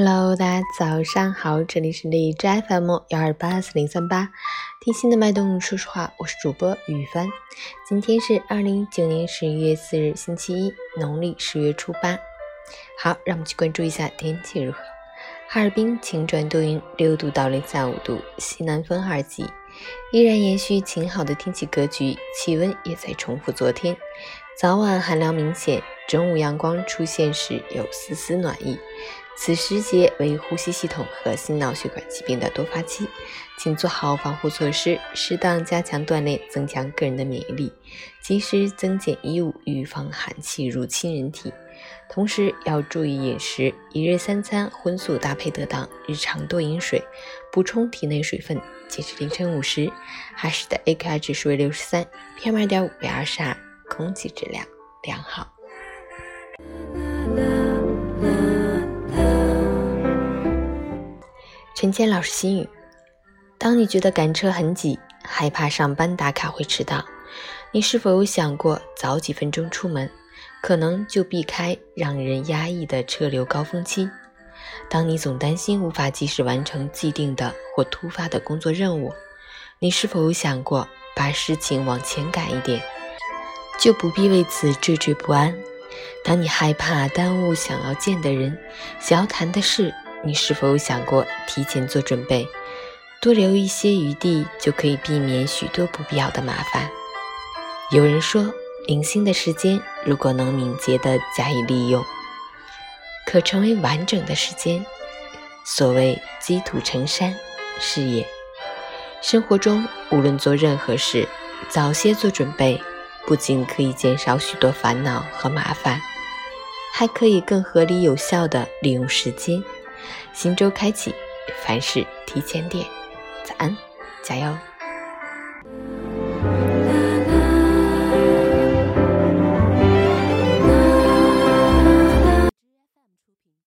Hello，大家早上好，这里是荔枝 FM 幺二八四零三八，听心的脉动，说实话，我是主播雨帆。今天是二零一九年十一月四日，星期一，农历十月初八。好，让我们去关注一下天气如何。哈尔滨晴转多云，六度到零下五度，西南风二级，依然延续晴好的天气格局，气温也在重复昨天，早晚寒凉明显，中午阳光出现时有丝丝暖意。此时节为呼吸系统和心脑血管疾病的多发期，请做好防护措施，适当加强锻炼，增强个人的免疫力，及时增减衣物，预防寒气入侵人体。同时要注意饮食，一日三餐荤素搭配得当，日常多饮水，补充体内水分。截至凌晨五时，哈市的 AQI 指数为六十三，PM 二点五为二十二，空气质量良好。陈谦老师心语：当你觉得赶车很挤，害怕上班打卡会迟到，你是否有想过早几分钟出门，可能就避开让人压抑的车流高峰期？当你总担心无法及时完成既定的或突发的工作任务，你是否有想过把事情往前赶一点，就不必为此惴惴不安？当你害怕耽误想要见的人、想要谈的事？你是否有想过提前做准备，多留一些余地，就可以避免许多不必要的麻烦？有人说，零星的时间如果能敏捷地加以利用，可成为完整的时间。所谓积土成山，是也。生活中无论做任何事，早些做准备，不仅可以减少许多烦恼和麻烦，还可以更合理有效地利用时间。新周开启，凡事提前点。早安，加油！